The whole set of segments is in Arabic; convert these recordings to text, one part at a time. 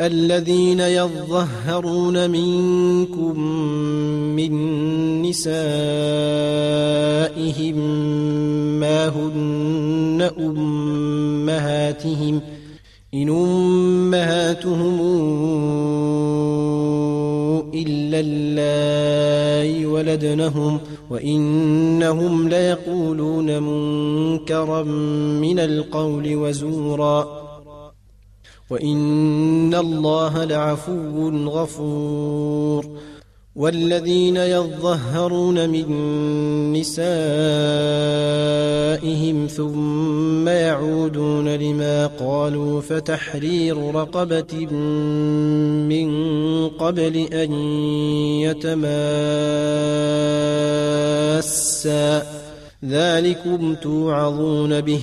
الذين يظهرون منكم من نسائهم ما هن أمهاتهم إن أمهاتهم إلا اللائي ولدنهم وإنهم ليقولون منكرا من القول وزورا وإن الله لعفو غفور والذين يظهرون من نسائهم ثم يعودون لما قالوا فتحرير رقبة من قبل أن يتماسا ذلكم توعظون به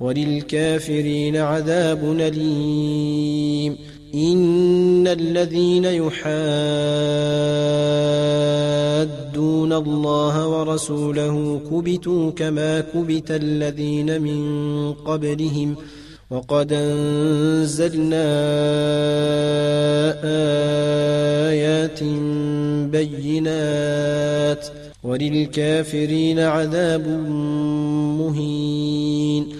وللكافرين عذاب أليم. إن الذين يحادون الله ورسوله كبتوا كما كبت الذين من قبلهم وقد أنزلنا آيات بينات وللكافرين عذاب مهين.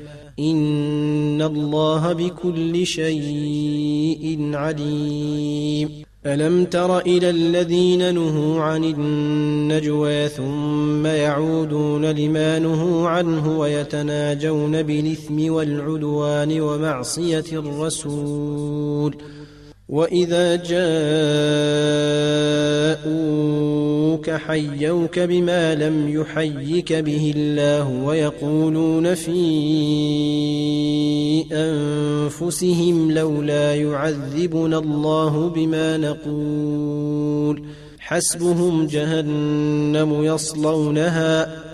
إن الله بكل شيء عليم ألم تر إلى الذين نهوا عن النجوى ثم يعودون لما نهوا عنه ويتناجون بالإثم والعدوان ومعصية الرسول وإذا جاءوك حيوك بما لم يحيك به الله ويقولون في أنفسهم لولا يعذبنا الله بما نقول حسبهم جهنم يصلونها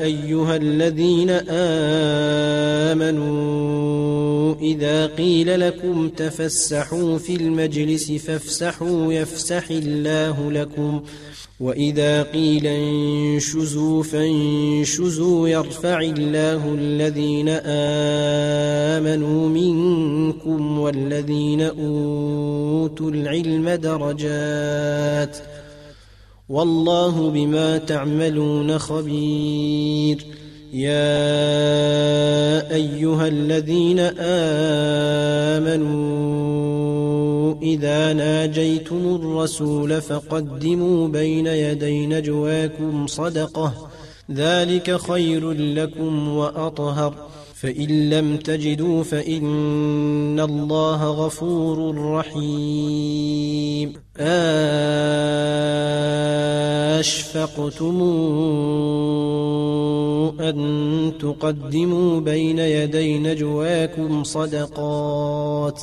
أيها الذين آمنوا إذا قيل لكم تفسحوا في المجلس فافسحوا يفسح الله لكم وإذا قيل انشزوا فانشزوا يرفع الله الذين آمنوا منكم والذين أوتوا العلم درجات والله بما تعملون خبير. يا أيها الذين آمنوا إذا ناجيتم الرسول فقدموا بين يدي نجواكم صدقة. ذلك خير لكم وأطهر. فإن لم تجدوا فإن الله غفور رحيم. اشفقتم ان تقدموا بين يدي نجواكم صدقات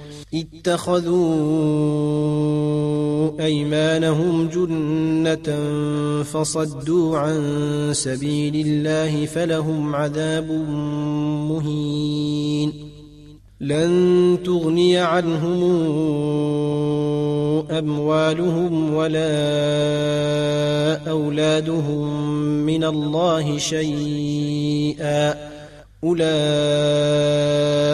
اتخذوا أيمانهم جنة فصدوا عن سبيل الله فلهم عذاب مهين. لن تغني عنهم أموالهم ولا أولادهم من الله شيئا.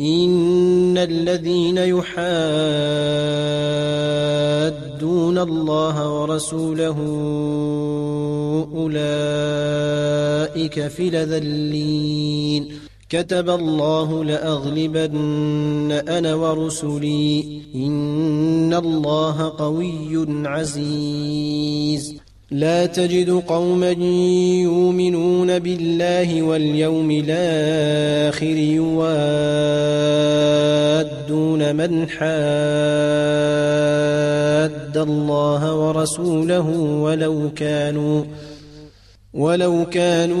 إن الذين يحادون الله ورسوله أولئك في لذلين كتب الله لأغلبن أنا ورسلي. إن الله قوي عزيز. لا تجد قوما يؤمنون بالله واليوم الآخر يوادون من حاد الله ورسوله ولو كانوا ولو كانوا